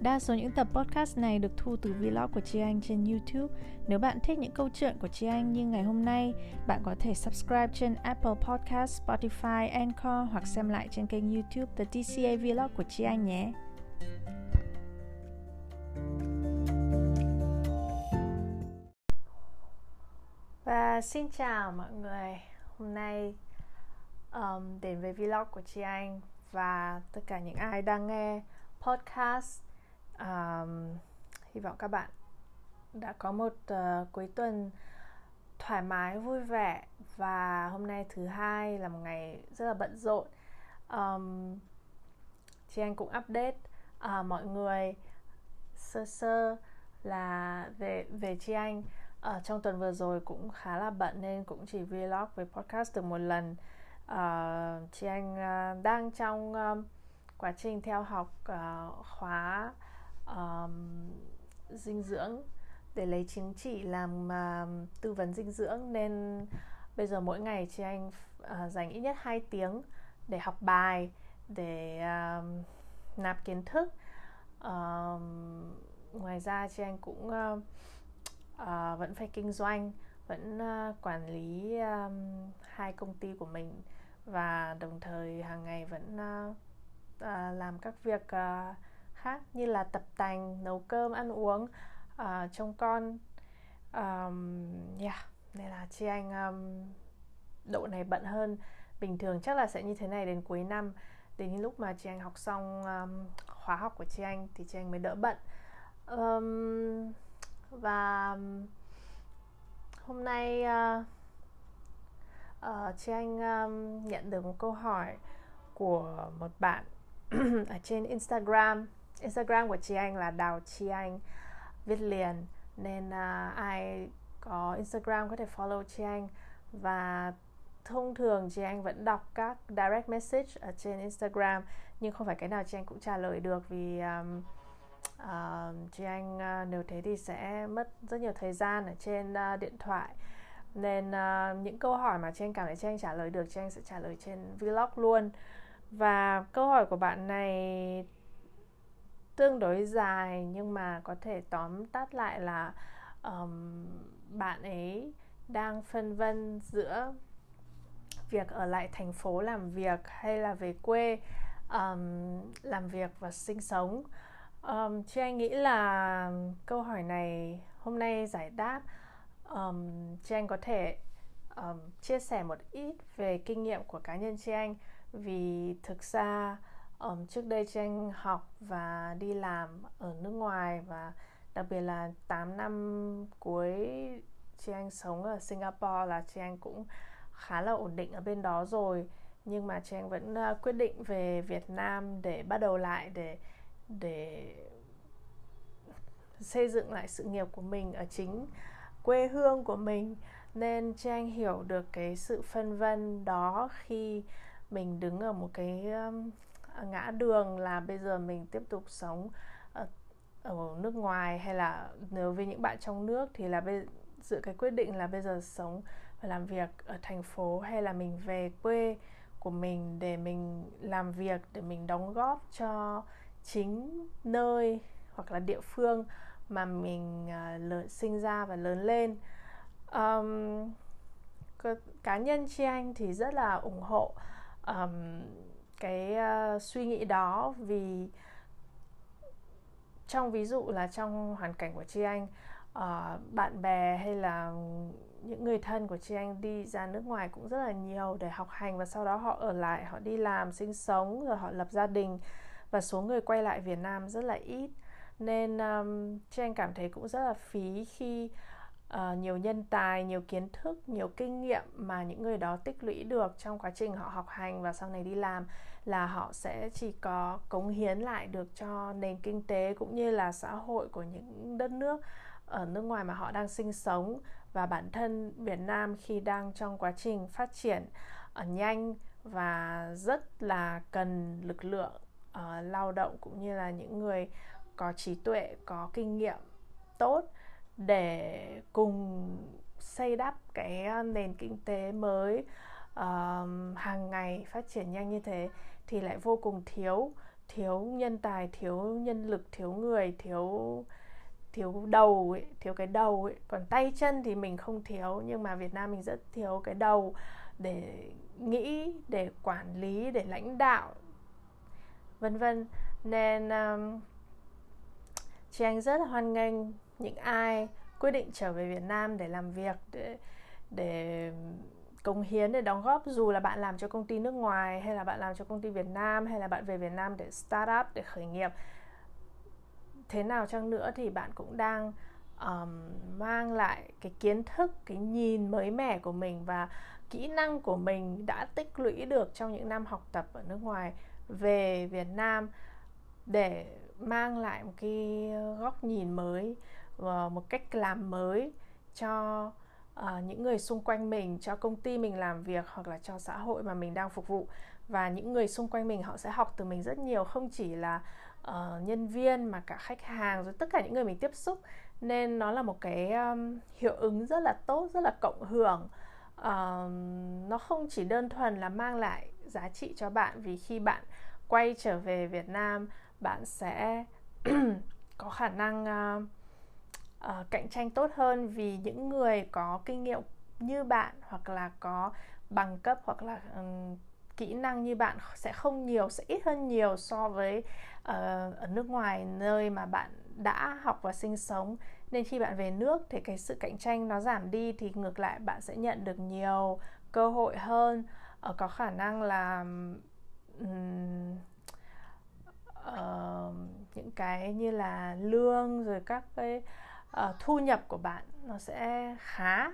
Đa số những tập podcast này được thu từ vlog của Chi Anh trên YouTube. Nếu bạn thích những câu chuyện của Chi Anh như ngày hôm nay, bạn có thể subscribe trên Apple Podcast, Spotify, Anchor hoặc xem lại trên kênh YouTube The DCA Vlog của Chi Anh nhé. Và xin chào mọi người. Hôm nay um, đến với vlog của Chi Anh và tất cả những ai đang nghe podcast um, hy vọng các bạn đã có một uh, cuối tuần thoải mái vui vẻ. Và hôm nay thứ hai là một ngày rất là bận rộn. Um, chị anh cũng update uh, mọi người sơ sơ là về về chị anh. Ở trong tuần vừa rồi cũng khá là bận nên cũng chỉ vlog với podcast được một lần. Uh, chị anh uh, đang trong um, quá trình theo học uh, khóa um, dinh dưỡng để lấy chứng chỉ làm uh, tư vấn dinh dưỡng nên bây giờ mỗi ngày chị anh uh, dành ít nhất 2 tiếng để học bài để uh, nạp kiến thức. Uh, ngoài ra chị anh cũng uh, uh, vẫn phải kinh doanh vẫn uh, quản lý um, hai công ty của mình và đồng thời hàng ngày vẫn uh, uh, làm các việc uh, khác như là tập tành nấu cơm ăn uống uh, trông con. Um, yeah nên là chị anh um, độ này bận hơn. Bình thường chắc là sẽ như thế này đến cuối năm. Đến lúc mà chị anh học xong um, khóa học của chị anh thì chị anh mới đỡ bận. Um, và hôm nay uh, uh, chị anh um, nhận được một câu hỏi của một bạn ở trên Instagram. Instagram của chị Anh là Đào Chi Anh viết liền. Nên uh, ai có Instagram có thể follow chị Anh. Và thông thường chị Anh vẫn đọc các direct message ở trên Instagram. Nhưng không phải cái nào chị Anh cũng trả lời được vì um, uh, chị Anh uh, nếu thế thì sẽ mất rất nhiều thời gian ở trên uh, điện thoại. Nên uh, những câu hỏi mà chị Anh cảm thấy chị Anh trả lời được chị Anh sẽ trả lời trên vlog luôn. Và câu hỏi của bạn này tương đối dài nhưng mà có thể tóm tắt lại là um, bạn ấy đang phân vân giữa việc ở lại thành phố làm việc hay là về quê um, làm việc và sinh sống. Um, chị anh nghĩ là câu hỏi này hôm nay giải đáp um, chị anh có thể um, chia sẻ một ít về kinh nghiệm của cá nhân chị anh. Vì thực ra um, trước đây Tranh học và đi làm ở nước ngoài và đặc biệt là 8 năm cuối chị anh sống ở Singapore là chị anh cũng khá là ổn định ở bên đó rồi. Nhưng mà chị anh vẫn uh, quyết định về Việt Nam để bắt đầu lại để để xây dựng lại sự nghiệp của mình ở chính quê hương của mình. Nên chị anh hiểu được cái sự phân vân đó khi mình đứng ở một cái um, Ờ, ngã đường là bây giờ mình tiếp tục sống ở, ở nước ngoài hay là nếu với những bạn trong nước thì là bây dự cái quyết định là bây giờ sống và làm việc ở thành phố hay là mình về quê của mình để mình làm việc để mình đóng góp cho chính nơi hoặc là địa phương mà mình ờ, uh, lớn, sinh ra và lớn lên. Um, cá nhân chi anh thì rất là ủng hộ um, cái uh, suy nghĩ đó vì trong ví dụ là trong hoàn cảnh của chị anh uh, bạn bè hay là những người thân của chị anh đi ra nước ngoài cũng rất là nhiều để học hành và sau đó họ ở lại họ đi làm sinh sống rồi họ lập gia đình và số người quay lại Việt Nam rất là ít. Nên um, chị anh cảm thấy cũng rất là phí khi uh, nhiều nhân tài nhiều kiến thức nhiều kinh nghiệm mà những người đó tích lũy được trong quá trình họ học hành và sau này đi làm là họ sẽ chỉ có cống hiến lại được cho nền kinh tế cũng như là xã hội của những đất nước ở nước ngoài mà họ đang sinh sống và bản thân Việt Nam khi đang trong quá trình phát triển ở nhanh và rất là cần lực lượng uh, lao động cũng như là những người có trí tuệ có kinh nghiệm tốt để cùng xây đắp cái ờ, nền kinh tế mới uh, hàng ngày phát triển nhanh như thế thì lại vô cùng thiếu thiếu nhân tài thiếu nhân lực thiếu người thiếu thiếu đầu ấy, thiếu cái đầu ấy. còn tay chân thì mình không thiếu nhưng mà Việt Nam mình rất thiếu cái đầu để nghĩ để quản lý để lãnh đạo vân vân nên um, chị anh rất là hoan nghênh những ai quyết định trở về Việt Nam để làm việc để để cống hiến để đóng góp dù là bạn làm cho công ty nước ngoài hay là bạn làm cho công ty Việt Nam hay là bạn về Việt Nam để start up để khởi nghiệp thế nào chăng nữa thì bạn cũng đang um, mang lại cái kiến thức cái nhìn mới mẻ của mình và kỹ năng của mình đã tích lũy được trong những năm học tập ở nước ngoài về Việt Nam để mang lại một cái góc nhìn mới. Ờ, một cách làm mới cho uh, những người xung quanh mình cho công ty mình làm việc hoặc là cho xã hội mà mình đang phục vụ. Và những người xung quanh mình họ sẽ học từ mình rất nhiều không chỉ là uh, nhân viên mà cả khách hàng rồi tất cả những người mình tiếp xúc. Nên nó là một cái um, hiệu ứng rất là tốt rất là cộng hưởng. Uh, nó không chỉ đơn thuần là mang lại giá trị cho bạn vì khi bạn quay trở về Việt Nam bạn sẽ có khả năng uh, uh, cạnh tranh tốt hơn vì những người có kinh nghiệm như bạn hoặc là có bằng cấp hoặc là um, kỹ năng như bạn sẽ không nhiều sẽ ít hơn nhiều so với uh, ở nước ngoài nơi mà bạn đã học và sinh sống. Nên khi bạn về nước thì cái sự cạnh tranh nó giảm đi thì ngược lại bạn sẽ nhận được nhiều cơ hội hơn. Uh, có khả năng là um, uh, những cái như là lương rồi các cái uh, thu nhập của bạn nó sẽ khá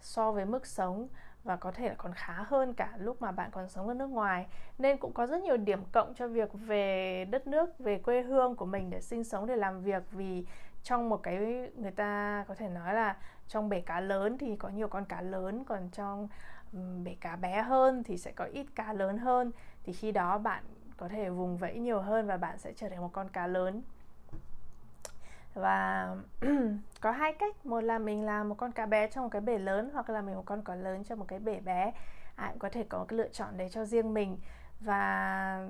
so với mức sống và có thể là còn khá hơn cả lúc mà bạn còn sống ở nước ngoài. Nên cũng có rất nhiều điểm cộng cho việc về đất nước về quê hương của mình để sinh sống để làm việc. Vì trong một cái người ta có thể nói là trong bể cá lớn thì có nhiều con cá lớn còn trong bể cá bé hơn thì sẽ có ít cá lớn hơn. Thì khi đó bạn có thể vùng vẫy nhiều hơn và bạn sẽ trở thành một con cá lớn và có hai cách. Một là mình làm một con cá bé trong một cái bể lớn hoặc là mình một con cá lớn trong một cái bể bé. Ai cũng có thể có cái lựa chọn đấy cho riêng mình. Và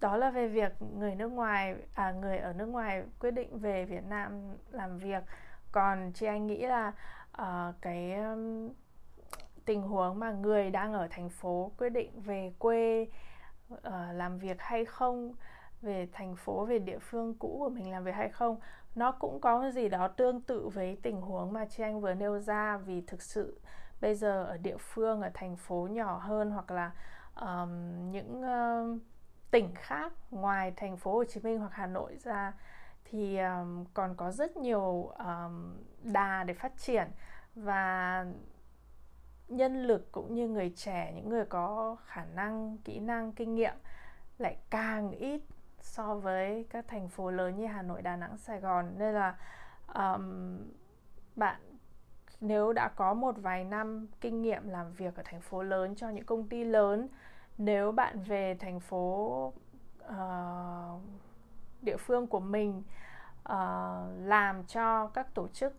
đó là về việc người nước ngoài à người ở nước ngoài quyết định về Việt Nam làm việc. Còn chị anh nghĩ là uh, cái um, tình huống mà người đang ở thành phố quyết định về quê uh, làm việc hay không về thành phố về địa phương cũ của mình làm việc hay không. Nó cũng có cái gì đó tương tự với tình huống mà chị anh vừa nêu ra vì thực sự bây giờ ở địa phương ở thành phố nhỏ hơn hoặc là um, những uh, tỉnh khác ngoài thành phố Hồ Chí Minh hoặc Hà Nội ra thì um, còn có rất nhiều um, đà để phát triển. Và nhân lực cũng như người trẻ những người có khả năng kỹ năng kinh nghiệm lại càng ít so với các thành phố lớn như Hà Nội, Đà Nẵng, Sài Gòn. Nên là um, bạn nếu đã có một vài năm kinh nghiệm làm việc ở thành phố lớn cho những công ty lớn nếu bạn về thành phố uh, địa phương của mình uh, làm cho các tổ chức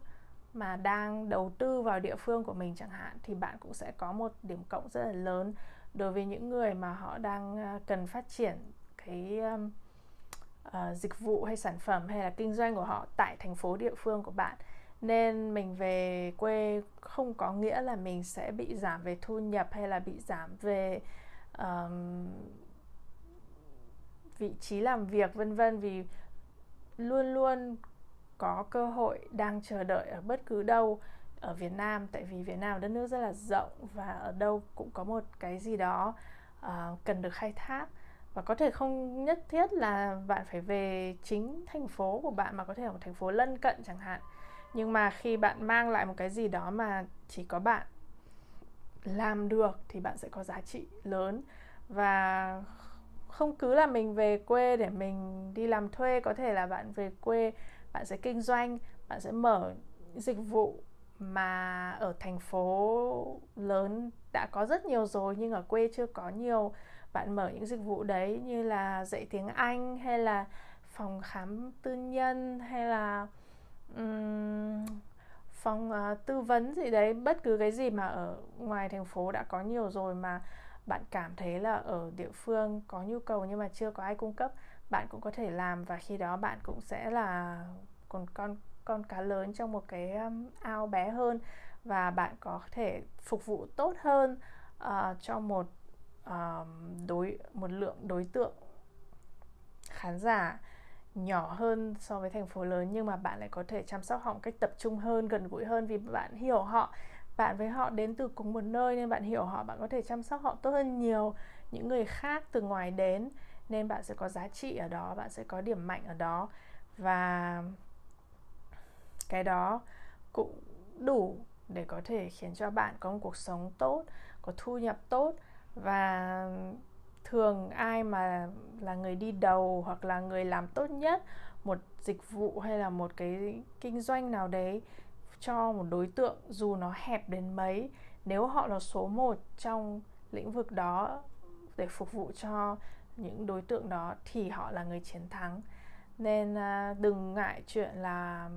mà đang đầu tư vào địa phương của mình chẳng hạn thì bạn cũng sẽ có một điểm cộng rất là lớn đối với những người mà họ đang ờ, cần phát triển cái um, uh, dịch vụ hay sản phẩm hay là kinh doanh của họ tại thành phố địa phương của bạn. Nên mình về quê không có nghĩa là mình sẽ bị giảm về thu nhập hay là bị giảm về um, vị trí làm việc vân vân. Vì luôn luôn có cơ hội đang chờ đợi ở bất cứ đâu ở Việt Nam. Tại vì Việt Nam là đất nước rất là rộng và ở đâu cũng có một cái gì đó uh, cần được khai thác và có thể không nhất thiết là bạn phải về chính thành phố của bạn, mà có thể ở một thành phố lân cận chẳng hạn. Nhưng mà khi bạn mang lại một cái gì đó mà chỉ có bạn làm được, thì bạn sẽ có giá trị lớn. Và không cứ là mình về quê để mình đi làm thuê, có thể là bạn về quê, bạn sẽ kinh doanh, bạn sẽ mở dịch vụ mà ở thành phố lớn đã có rất nhiều rồi nhưng ở quê chưa có nhiều bạn mở những dịch vụ đấy như là dạy tiếng Anh hay là phòng khám tư nhân hay là um, phòng uh, tư vấn gì đấy bất cứ cái gì mà ở ngoài thành phố đã có nhiều rồi mà bạn cảm thấy là ở địa phương có nhu cầu nhưng mà chưa có ai cung cấp bạn cũng có thể làm và khi đó bạn cũng sẽ là còn con con cá lớn trong một cái um, ao bé hơn và bạn có thể phục vụ tốt hơn uh, cho một đối, một lượng đối tượng khán giả nhỏ hơn so với thành phố lớn, nhưng mà bạn lại có thể chăm sóc họ một cách tập trung hơn, gần gũi hơn vì bạn hiểu họ. Bạn với họ đến từ cùng một nơi nên bạn hiểu họ, bạn có thể chăm sóc họ tốt hơn nhiều. Những người khác từ ngoài đến nên bạn sẽ có giá trị ở đó, bạn sẽ có điểm mạnh ở đó. Và cái đó cũng đủ để có thể khiến cho bạn có một cuộc sống tốt, có thu nhập tốt và thường ai mà là người đi đầu hoặc là người làm tốt nhất một dịch vụ hay là một cái kinh doanh nào đấy cho một đối tượng dù nó hẹp đến mấy, nếu họ là số 1 trong lĩnh vực đó để phục vụ cho những đối tượng đó thì họ là người chiến thắng. Nên à, đừng ngại chuyện là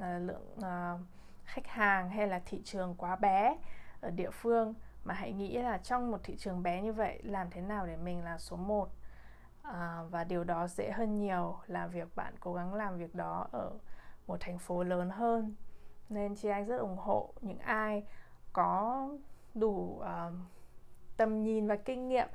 à, lượng à, khách hàng hay là thị trường quá bé ở địa phương mà hãy nghĩ là trong một thị trường bé như vậy làm thế nào để mình là số 1 à, và điều đó dễ hơn nhiều là việc bạn cố gắng làm việc đó ở một thành phố lớn hơn. Nên chị anh rất ủng hộ những ai có đủ uh, tầm nhìn và kinh nghiệm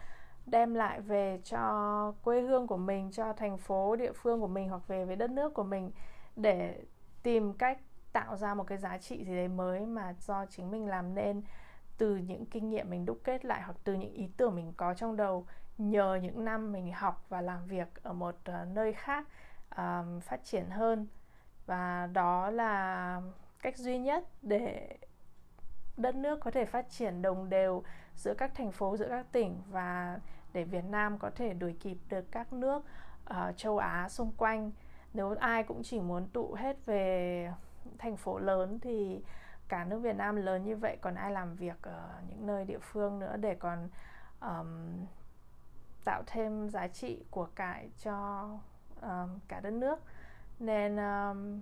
đem lại về cho quê hương của mình cho thành phố địa phương của mình hoặc về với đất nước của mình để tìm cách tạo ra một cái giá trị gì đấy mới mà do chính mình làm nên từ những kinh nghiệm mình đúc kết lại hoặc từ những ý tưởng mình có trong đầu nhờ những năm mình học và làm việc ở một uh, nơi khác um, phát triển hơn. Và đó là cách duy nhất để đất nước có thể phát triển đồng đều giữa các thành phố giữa các tỉnh và để Việt Nam có thể đuổi kịp được các nước uh, châu Á xung quanh. Nếu ai cũng chỉ muốn tụ hết về thành phố lớn thì cả nước Việt Nam lớn như vậy còn ai làm việc ở những nơi địa phương nữa để còn um, tạo thêm giá trị của cải cho um, cả đất nước? Nên um,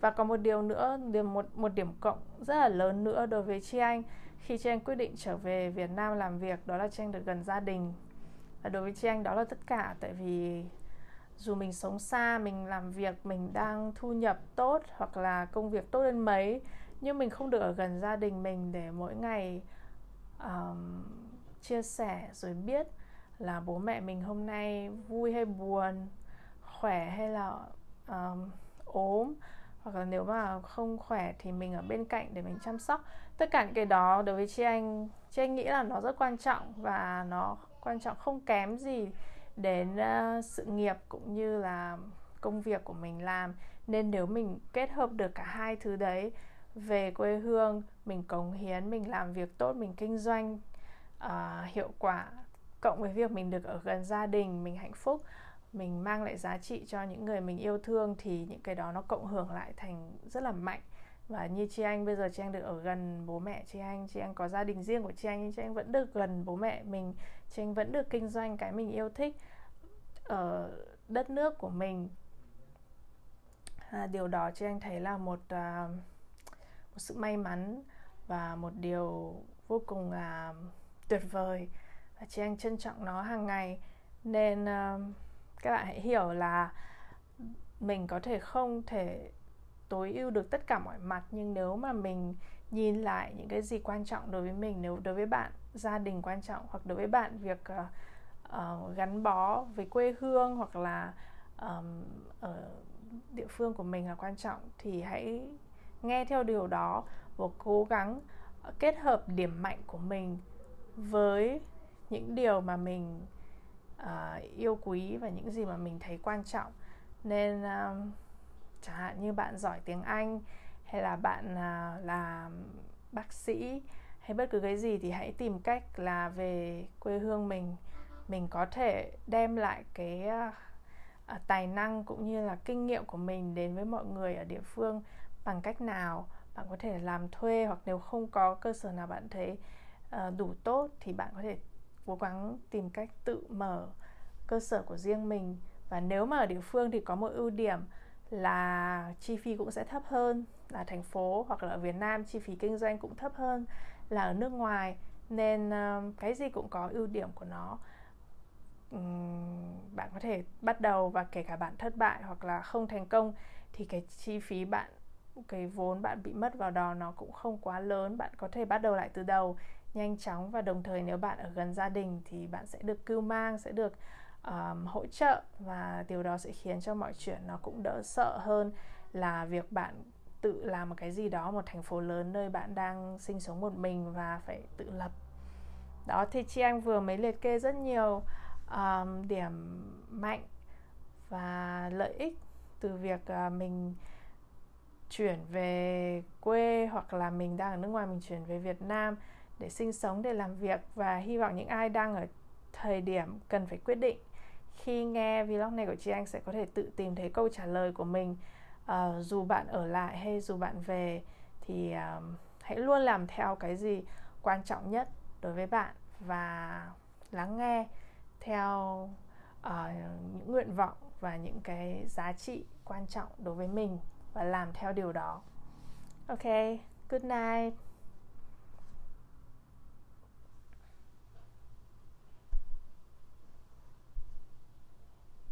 và có một điều nữa điểm một một điểm cộng rất là lớn nữa đối với chị anh. Khi chị anh quyết định trở về Việt Nam làm việc đó là chị anh được gần gia đình. Và đối với chị anh đó là tất cả tại vì dù mình sống xa mình làm việc mình đang thu nhập tốt hoặc là công việc tốt đến mấy nhưng mình không được ở gần gia đình mình để mỗi ngày um, chia sẻ rồi biết là bố mẹ mình hôm nay vui hay buồn khỏe hay là um, ốm. Hoặc là nếu mà không khỏe thì mình ở bên cạnh để mình chăm sóc. Tất cả những cái đó đối với chị anh chị anh nghĩ là nó rất quan trọng và nó quan trọng không kém gì đến uh, sự nghiệp cũng như là công việc của mình làm. Nên nếu mình kết hợp được cả hai thứ đấy về quê hương mình cống hiến mình làm việc tốt mình kinh doanh uh, hiệu quả cộng với việc mình được ở gần gia đình mình hạnh phúc mình mang lại giá trị cho những người mình yêu thương thì những cái đó nó cộng hưởng lại thành rất là mạnh. Và như chị anh bây giờ chị anh được ở gần bố mẹ chị anh chị anh có gia đình riêng của chị anh nhưng chị anh vẫn được gần bố mẹ mình chị anh vẫn được kinh doanh cái mình yêu thích ở đất nước của mình. À, điều đó chị anh thấy là một uh, một sự may mắn và một điều vô cùng là tuyệt vời. Và chị anh trân trọng nó hàng ngày. Nên uh, các bạn hãy hiểu là mình có thể không thể tối ưu được tất cả mọi mặt nhưng nếu mà mình nhìn lại những cái gì quan trọng đối với mình nếu đối với bạn gia đình quan trọng hoặc đối với bạn việc uh, uh, gắn bó với quê hương hoặc là um, ở địa phương của mình là quan trọng thì hãy nghe theo điều đó và cố gắng ờ, kết hợp điểm mạnh của mình với những điều mà mình uh, yêu quý và những gì mà mình thấy quan trọng. Nên uh, chẳng hạn như bạn giỏi tiếng anh hay là bạn uh, là bác sĩ hay bất cứ cái gì thì hãy tìm cách là về quê hương mình. Mình có thể đem lại cái uh, tài năng cũng như là kinh nghiệm của mình đến với mọi người ở địa phương bằng cách nào bạn có thể làm thuê hoặc nếu không có cơ sở nào bạn thấy uh, đủ tốt thì bạn có thể cố gắng tìm cách tự mở cơ sở của riêng mình. Và nếu mà ở địa phương thì có một ưu điểm là chi phí cũng sẽ thấp hơn là thành phố hoặc là ở Việt Nam chi phí kinh doanh cũng thấp hơn là ở nước ngoài. Nên uh, cái gì cũng có ưu điểm của nó. Um, bạn có thể bắt đầu và kể cả bạn thất bại hoặc là không thành công thì cái chi phí bạn cái vốn bạn bị mất vào đó nó cũng không quá lớn bạn có thể bắt đầu lại từ đầu. Nhanh chóng và đồng thời nếu bạn ở gần gia đình thì bạn sẽ được cưu mang sẽ được um, hỗ trợ và điều đó sẽ khiến cho mọi chuyện nó cũng đỡ sợ hơn là việc bạn tự làm một cái gì đó một thành phố lớn nơi bạn đang sinh sống một mình và phải tự lập. Đó thì chị anh vừa mới liệt kê rất nhiều um, điểm mạnh và lợi ích từ việc uh, mình chuyển về quê hoặc là mình đang ở nước ngoài mình chuyển về Việt Nam để sinh sống để làm việc. Và hy vọng những ai đang ở thời điểm cần phải quyết định khi nghe vlog này của chị anh sẽ có thể tự tìm thấy câu trả lời của mình. Uh, dù bạn ở lại hay dù bạn về thì uh, hãy luôn làm theo cái gì quan trọng nhất đối với bạn và lắng nghe theo uh, những nguyện vọng và những cái giá trị quan trọng đối với mình và làm theo điều đó. Ok good night.